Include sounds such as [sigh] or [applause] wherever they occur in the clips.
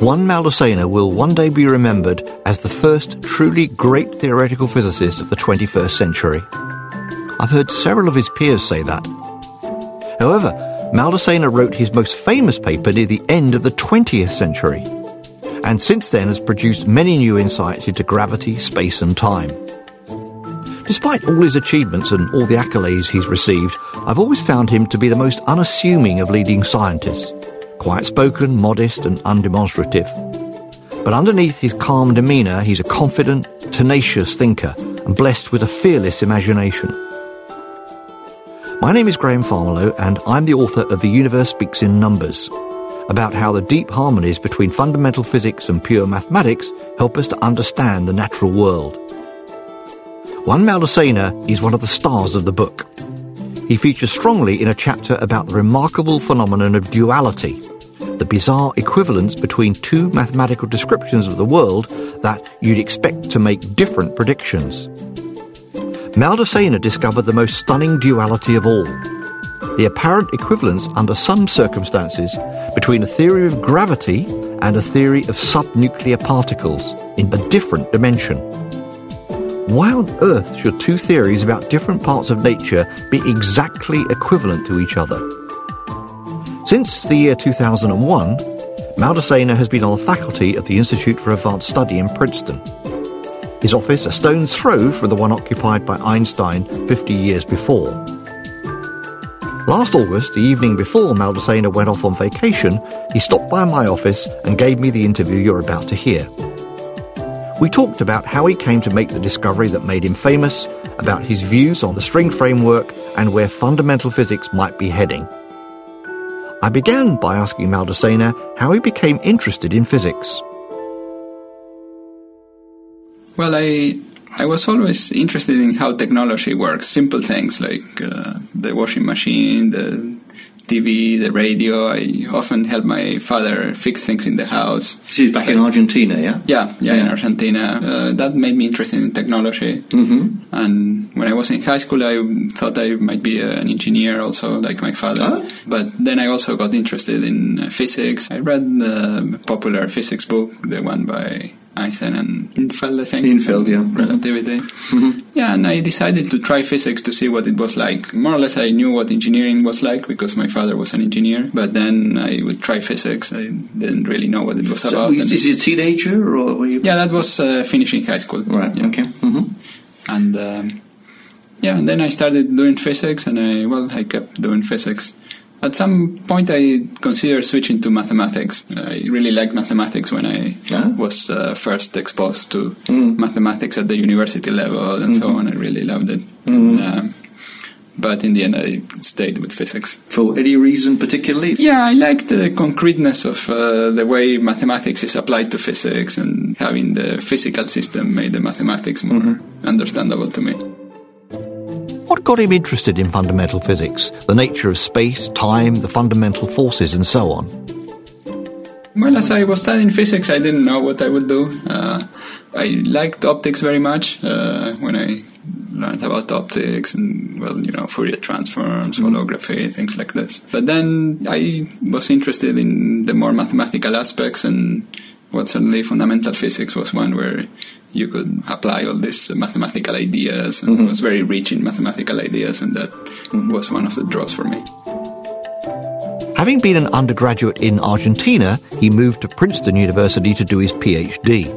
Juan Maldacena will one day be remembered as the first truly great theoretical physicist of the 21st century. I've heard several of his peers say that. However, Maldacena wrote his most famous paper near the end of the 20th century, and since then has produced many new insights into gravity, space, and time. Despite all his achievements and all the accolades he's received, I've always found him to be the most unassuming of leading scientists quiet spoken, modest, and undemonstrative. But underneath his calm demeanour, he's a confident, tenacious thinker and blessed with a fearless imagination. My name is Graham Farmelo, and I'm the author of The Universe Speaks in Numbers, about how the deep harmonies between fundamental physics and pure mathematics help us to understand the natural world. Juan Maldacena is one of the stars of the book. He features strongly in a chapter about the remarkable phenomenon of duality, the bizarre equivalence between two mathematical descriptions of the world that you'd expect to make different predictions. Maldacena discovered the most stunning duality of all the apparent equivalence under some circumstances between a theory of gravity and a theory of subnuclear particles in a different dimension. Why on earth should two theories about different parts of nature be exactly equivalent to each other? Since the year 2001, Maldacena has been on the faculty of the Institute for Advanced Study in Princeton. His office a stone's throw from the one occupied by Einstein 50 years before. Last August, the evening before Maldacena went off on vacation, he stopped by my office and gave me the interview you're about to hear. We talked about how he came to make the discovery that made him famous, about his views on the string framework, and where fundamental physics might be heading. I began by asking Maldacena how he became interested in physics. Well, I I was always interested in how technology works. Simple things like uh, the washing machine, the TV, the radio. I often help my father fix things in the house. She's back in Argentina, yeah? Yeah, yeah, in Argentina. Uh, that made me interested in technology. Mm-hmm. And when I was in high school, I thought I might be an engineer also, like my father. Oh. But then I also got interested in uh, physics. I read the popular physics book, the one by Einstein and Infeld, I think. Infeld, yeah. Relativity. Mm-hmm. Yeah, and I decided to try physics to see what it was like. More or less, I knew what engineering was like because my father was an engineer. But then I would try physics. I didn't really know what it was So, about. and- is he a teenager or were you? yeah, that was uh, finishing high school. Right, Yeah. okay. Mm-hmm. And um, yeah, and then I started doing physics, and I well, I kept doing physics. At some point, I considered switching to mathematics. I really liked mathematics when I Ah. was uh, first exposed to Mm. mathematics at the university level and so Mhm. on. I really loved it. Mhm. Um, but in the end, I stayed with physics. For any reason particularly? Yeah, I like the concreteness of uh, the way mathematics is applied to physics and having the physical system made the mathematics more Mm-hmm. understandable to me. What got him interested in fundamental physics, the nature of space, time, the fundamental forces, and so on? Well, as I was studying physics, I didn't know what I would do. Uh, I liked optics very much uh, when I learned about optics and, well, you know, Fourier transforms, holography, things like this. But then I was interested in the more mathematical aspects and what certainly fundamental physics was one where you could apply all these mathematical ideas, and it was very rich in mathematical ideas, and that mm-hmm. was one of the draws for me. Having been an undergraduate in Argentina, he moved to Princeton University to do his PhD.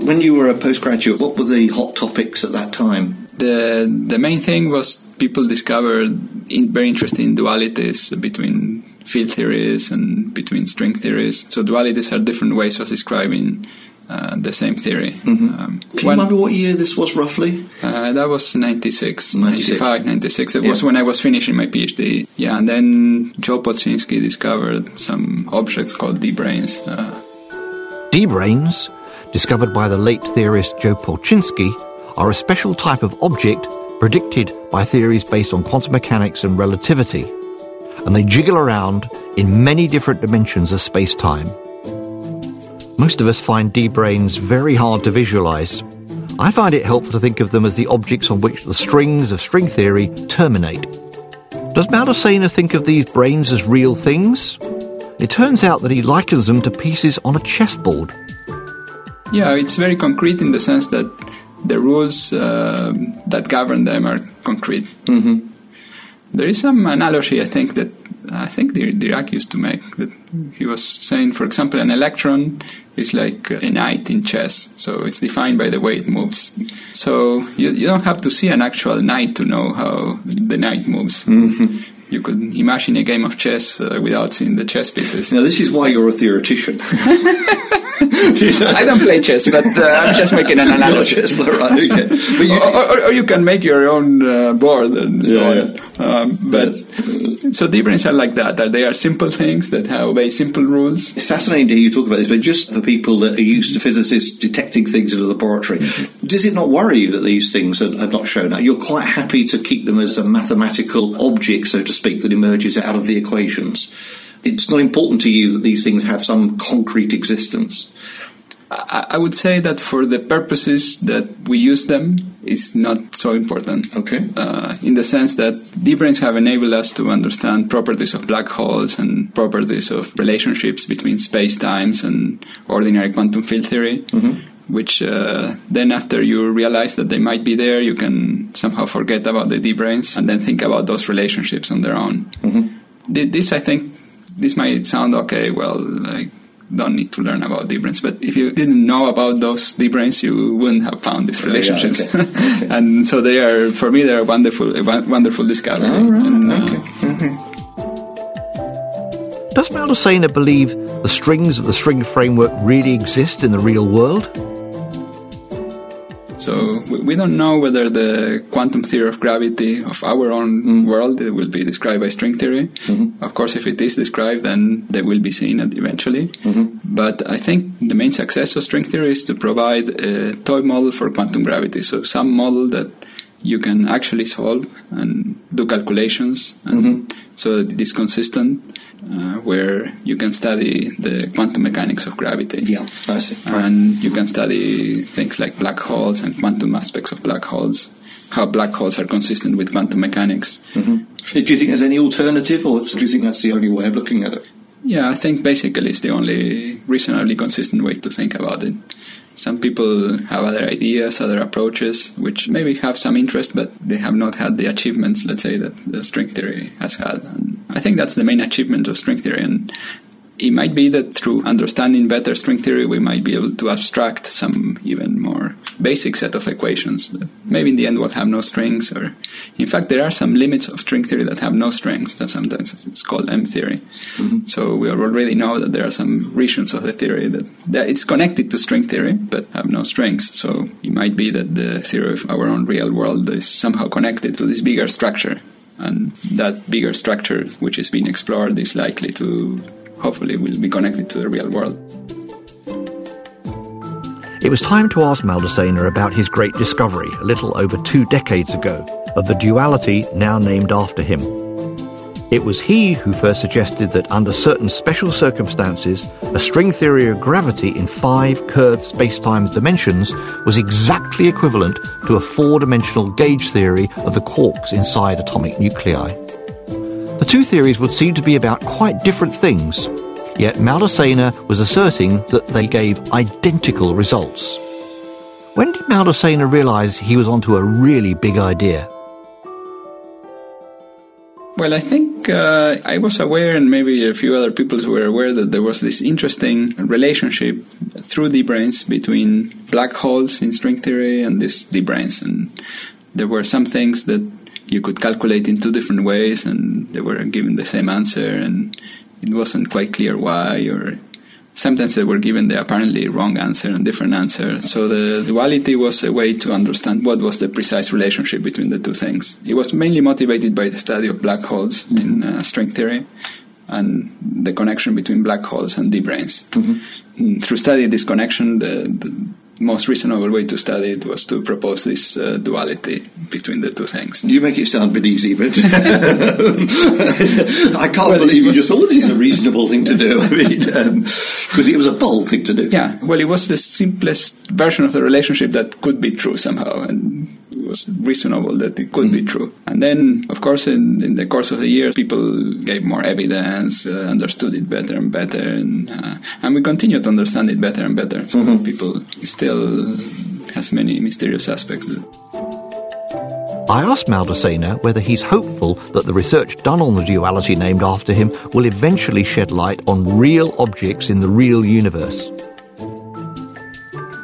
When you were a postgraduate, what were the hot topics at that time? The the main thing was people discovered in, very interesting dualities between field theories and between string theories. So dualities are different ways of describing uh, the same theory. Um, Can you when- remember what year this was roughly? Uh, that was 96, 96. 95, 96. It was when I was finishing my PhD. Yeah, and then Joe Polchinski discovered some objects called D-branes. Uh, D-branes, discovered by the late theorist Joe Polchinski, are a special type of object predicted by theories based on quantum mechanics and relativity, and they jiggle around in many different dimensions of space-time. Most of us find D-branes very hard to visualize. I find it helpful to think of them as the objects on which the strings of string theory terminate. Does Maldacena think of these branes as real things? It turns out that he likens them to pieces on a chessboard. yeah, it's very concrete in the sense that the rules uh, that govern them are concrete. Mm-hmm. There is some analogy, I think, that I think Dirac used to make. That he was saying, for example, an electron is like a knight in chess, so it's defined by the way it moves. So you, you don't have to see an actual knight to know how the knight moves. You could imagine a game of chess uh, without seeing the chess pieces. Now, this is why you're a theoretician. [laughs] I don't play chess, but uh, I'm just making an [laughs] analogy. chess right? Okay. [laughs] But you, or, or, or you can make your own uh, board and so Yeah, on. Um, but so D-branes are like that. That they are simple things that have obey simple rules. It's fascinating to hear you talk about this, but just for people that are used to physicists detecting things in a laboratory, does it not worry you that these things are, are not shown up? You're quite happy to keep them as a mathematical object, so to speak, that emerges out of the equations. It's not important to you that these things have some concrete existence. I, would say that for the purposes that we use them, it's not so important. Okay. Uh, in the sense that D-branes have enabled us to understand properties of black holes and properties of relationships between space-times and ordinary quantum field theory. Which uh, then, after you realize that they might be there, you can somehow forget about the D-branes and then think about those relationships on their own. Th- This, I think, this might sound okay. Well, like don't need to learn about D-branes, but if you didn't know about those D-branes, you wouldn't have found these relationships. okay. [laughs] and so they are, for me, they're wonderful, wonderful discovery. All right, And, uh, okay. Does Maldacena believe the strings of the string framework really exist in the real world? We, don't know whether the quantum theory of gravity of our own Mm. world will be described by string theory. Mm-hmm. Of course, if it is described, then they will be seen at eventually. Mm-hmm. But I think the main success of string theory is to provide a toy model for quantum gravity. So some model that you can actually solve and do calculations, and Mm-hmm. so that it is consistent, uh, where you can study the quantum mechanics of gravity Yeah, I see. and you can study things like black holes and quantum aspects of black holes, how black holes are consistent with quantum mechanics. Do you think there's any alternative, or do you think that's the only way of looking at it? Yeah, I think basically it's the only reasonably consistent way to think about it. Some people have other ideas, other approaches, which maybe have some interest, but they have not had the achievements, let's say, that the string theory has had. And I think that's the main achievement of string theory. And it might be that through understanding better string theory, we might be able to abstract some even more basic set of equations that maybe in the end will have no strings. Or, in fact, there are some limits of string theory that have no strings. That sometimes it's called M theory. Mm-hmm. So we already know that there are some regions of the theory that, that it's connected to string theory but have no strings. So it might be that the theory of our own real world is somehow connected to this bigger structure. And that bigger structure, which is being explored, is likely to, hopefully, will be connected to the real world. It was time to ask Maldacena about his great discovery a little over two decades ago of the duality now named after him. It was he who first suggested that under certain special circumstances, a string theory of gravity in five curved spacetime dimensions was exactly equivalent to a four-dimensional gauge theory of the quarks inside atomic nuclei. The two theories would seem to be about quite different things, yet Maldacena was asserting that they gave identical results. When did Maldacena realise he was onto a really big idea? Well, I think uh, I was aware, and maybe a few other people were aware, that there was this interesting relationship through D-branes between black holes in string theory and these D-branes. And there were some things that you could calculate in two different ways, and they were given the same answer, and it wasn't quite clear why, or sometimes they were given the apparently wrong answer and different answer. So the duality was a way to understand what was the precise relationship between the two things. It was mainly motivated by the study of black holes mm-hmm. in uh, string theory and the connection between black holes and D-branes. Mm-hmm. Through studying this connection, the, the most reasonable way to study it was to propose this uh, duality between the two things. You make it sound a bit easy, but [laughs] I can't well, believe you just thought this is a reasonable thing to do. I mean, because um, it was a bold thing to do. Yeah, well, it was the simplest version of the relationship that could be true somehow, and was reasonable that it could mm-hmm. be true. And then, of course, in, in, the course of the years, people gave more evidence, uh, understood it better and better, and, uh, and we continue to understand it better and better. So mm-hmm. people still has many mysterious aspects. I asked Maldacena whether he's hopeful that the research done on the duality named after him will eventually shed light on real objects in the real universe.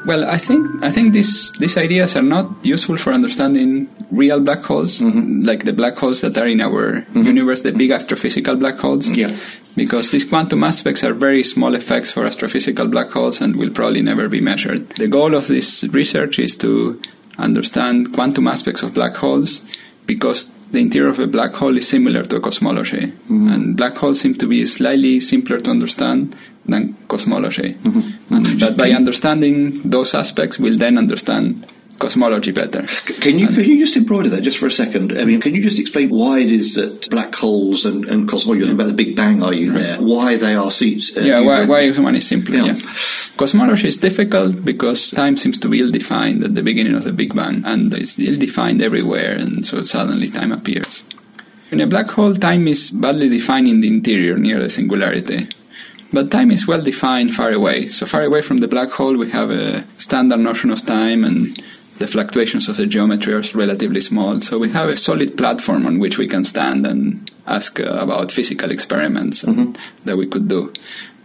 Well, I think I think these these ideas are not useful for understanding real black holes, mm-hmm. like the black holes that are in our mm-hmm. universe, the big astrophysical black holes. Yeah. Because these quantum aspects are very small effects for astrophysical black holes and will probably never be measured. The goal of this research is to understand quantum aspects of black holes because the interior of a black hole is similar to a cosmology. Mm-hmm. And black holes seem to be slightly simpler to understand than cosmology. Mm-hmm. And that by understanding those aspects, we'll then understand cosmology better. Can you, can you just embroider that just for a second? I mean, can you just explain why it is that black holes and, and cosmology, you're about the Big Bang, are you right. there? Why they are seats? Uh, yeah, why, why one is simpler, yeah. yeah. Cosmology is difficult because time seems to be ill-defined at the beginning of the Big Bang, and it's ill-defined everywhere, and so suddenly time appears. In a black hole, time is badly defined in the interior near the singularity. But time is well defined far away. So far away from the black hole, we have a standard notion of time and the fluctuations of the geometry are relatively small. So we have a solid platform on which we can stand and ask uh, about physical experiments mm-hmm. that we could do.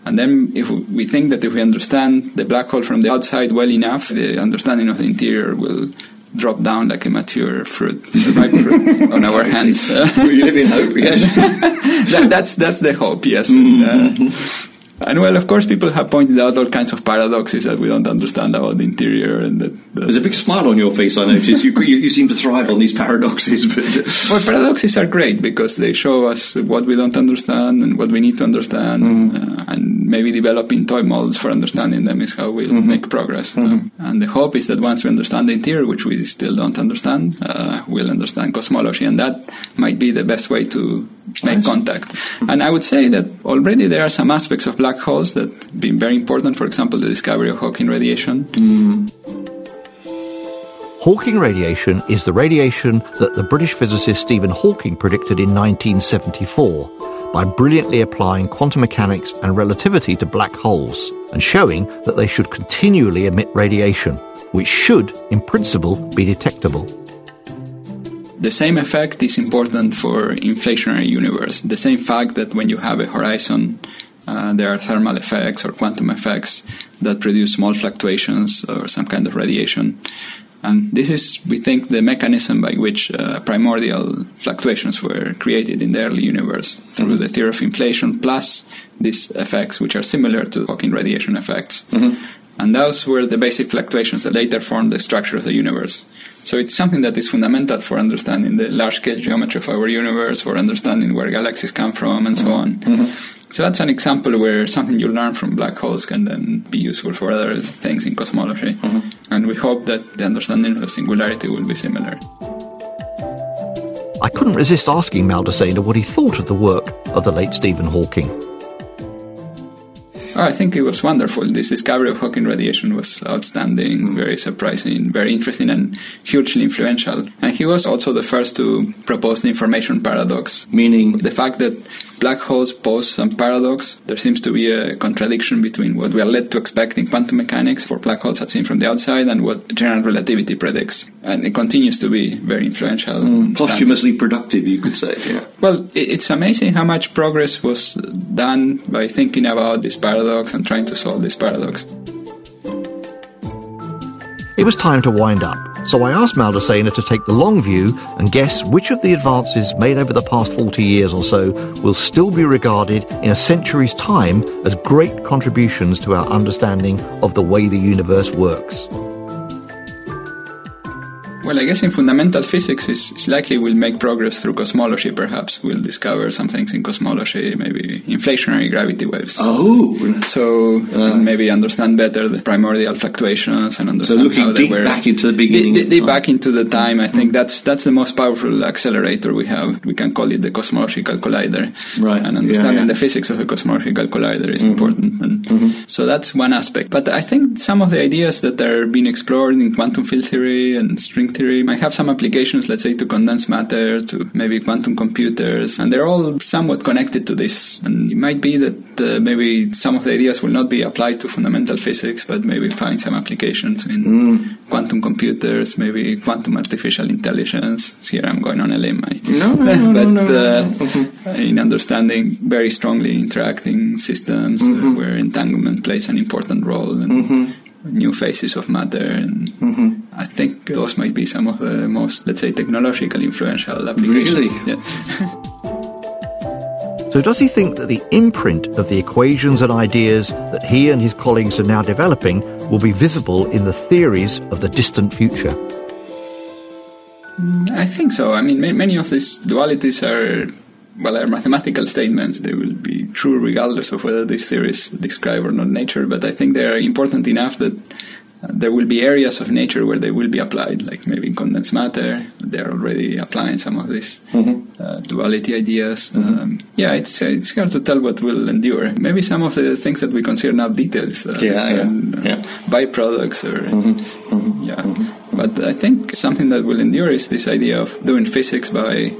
And then if we think that if we understand the black hole from the outside well enough, the understanding of the interior will drop down like a mature fruit, [laughs] ripe fruit on our hands. [laughs] we live in hope, yes. [laughs] that, that's, that's the hope, yes. Mm-hmm. uh, and well, of course, people have pointed out all kinds of paradoxes that we don't understand about the interior. And that, that there's a big smile on your face. I notice you, you, you seem to thrive on these paradoxes. But [laughs] well, paradoxes are great because they show us what we don't understand and what we need to understand, mm-hmm. uh, and maybe developing toy models for understanding them is how we'll mm-hmm. make progress. Mm-hmm. Uh, and the hope is that once we understand the interior, which we still don't understand, uh, we'll understand cosmology, and that might be the best way to make contact. And I would say that already there are some aspects of black holes that have been very important. For example, the discovery of Hawking radiation. Mm. Hawking radiation is the radiation that the British physicist Stephen Hawking predicted in 1974 by brilliantly applying quantum mechanics and relativity to black holes and showing that they should continually emit radiation, which should, in principle, be detectable. The same effect is important for inflationary universe. The same fact that when you have a horizon, uh, there are thermal effects or quantum effects that produce small fluctuations or some kind of radiation. And this is, we think, the mechanism by which uh, primordial fluctuations were created in the early universe through mm-hmm. the theory of inflation, plus these effects, which are similar to Hawking radiation effects. Mm-hmm. And those were the basic fluctuations that later formed the structure of the universe. So it's something that is fundamental for understanding the large scale geometry of our universe, for understanding where galaxies come from, and so mm-hmm. on. Mm-hmm. So that's an example where something you learn from black holes can then be useful for other things in cosmology. Mm-hmm. And we hope that the understanding of singularity will be similar. I couldn't resist asking Maldacena what he thought of the work of the late Stephen Hawking. I think it was wonderful. This discovery of Hawking radiation was outstanding, very surprising, very interesting, and hugely influential. And he was also the first to propose the information paradox, meaning the fact that black holes pose some paradox. There seems to be a contradiction between what we are led to expect in quantum mechanics for black holes as seen from the outside and what general relativity predicts. And it continues to be very influential. Mm, posthumously productive, you could say. Yeah. Well, it's amazing how much progress was done by thinking about this paradox and trying to solve this paradox. It was time to wind up. So I asked Maldacena to take the long view and guess which of the advances made over the past 40 years or so will still be regarded in a century's time as great contributions to our understanding of the way the universe works. Well, I guess in fundamental physics, it's, it's, likely we'll make progress through cosmology, perhaps. We'll discover some things in cosmology, maybe inflationary gravity waves. Oh! So uh, maybe understand better the primordial fluctuations and understand so looking how deep they were. back into the beginning. Deep, deep back into the time, I think that's that's the most powerful accelerator we have. We can call it the cosmological collider. Right. And understanding yeah, yeah. the physics of the cosmological collider is Mhm. important. And Mhm. So that's one aspect. But I think some of the ideas that are being explored in quantum field theory and string theory might have some applications, let's say, to condensed matter, to maybe quantum computers, and they're all somewhat connected to this. And it might be that uh, maybe some of the ideas will not be applied to fundamental physics, but maybe find some applications in Mm. quantum computers, maybe quantum artificial intelligence. Here I'm going on a limb. I, No, no, [laughs] but no, no, uh, no. [laughs] in understanding very strongly interacting systems uh, Mhm. where entanglement plays an important role and Mhm. new phases of matter and Mhm. I think those might be some of the most, let's say, technologically influential applications. Really? Yeah. [laughs] So, does he think that the imprint of the equations and ideas that he and his colleagues are now developing will be visible in the theories of the distant future? Mm, I think so. I mean, many of these dualities are, well, are mathematical statements. They will be true regardless of whether these theories describe or not nature. But I think they are important enough that there will be areas of nature where they will be applied, like maybe in condensed matter. They're already applying some of these uh, duality ideas. Um, yeah, it's uh, it's hard to tell what will endure. Maybe some of the things that we consider now details, uh, Yeah, yeah, and, uh, yeah. byproducts, or yeah. But I think something that will endure is this idea of doing physics by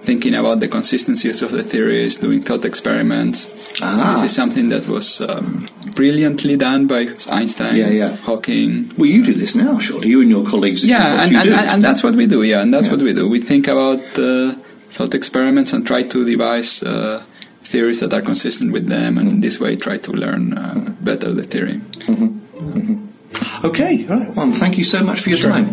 thinking about the consistencies of the theories, doing thought experiments. Ah. This is something that was um, brilliantly done by Einstein, Yeah, yeah. Hawking. Well, you do this now, surely. You and your colleagues. Yeah, what and, you and, do. and, and that's what we do. Yeah, and that's Yeah. what we do. We think about uh, thought experiments and try to devise uh, theories that are consistent with them, and in this way try to learn uh, better the theory. Okay, right. Well, thank you so much for your Sure. time.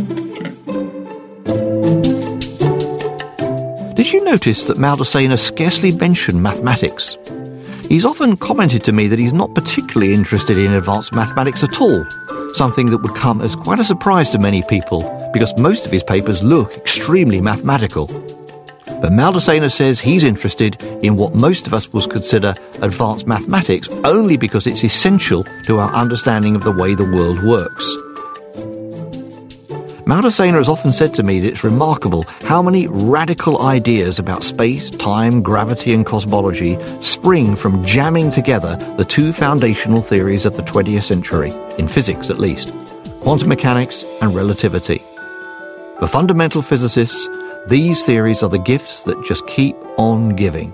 Did you notice that Maldacena scarcely mentioned mathematics? He's often commented to me that he's not particularly interested in advanced mathematics at all, something that would come as quite a surprise to many people, because most of his papers look extremely mathematical. But Maldacena says he's interested in what most of us would consider advanced mathematics only because it's essential to our understanding of the way the world works. Maldacena has often said to me that it's remarkable how many radical ideas about space, time, gravity, and cosmology spring from jamming together the two foundational theories of the 20th century, in physics at least quantum mechanics and relativity. For fundamental physicists, these theories are the gifts that just keep on giving.